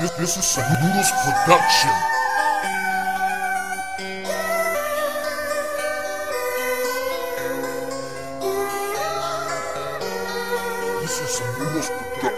This, this is Noodles production. This is Noodles production.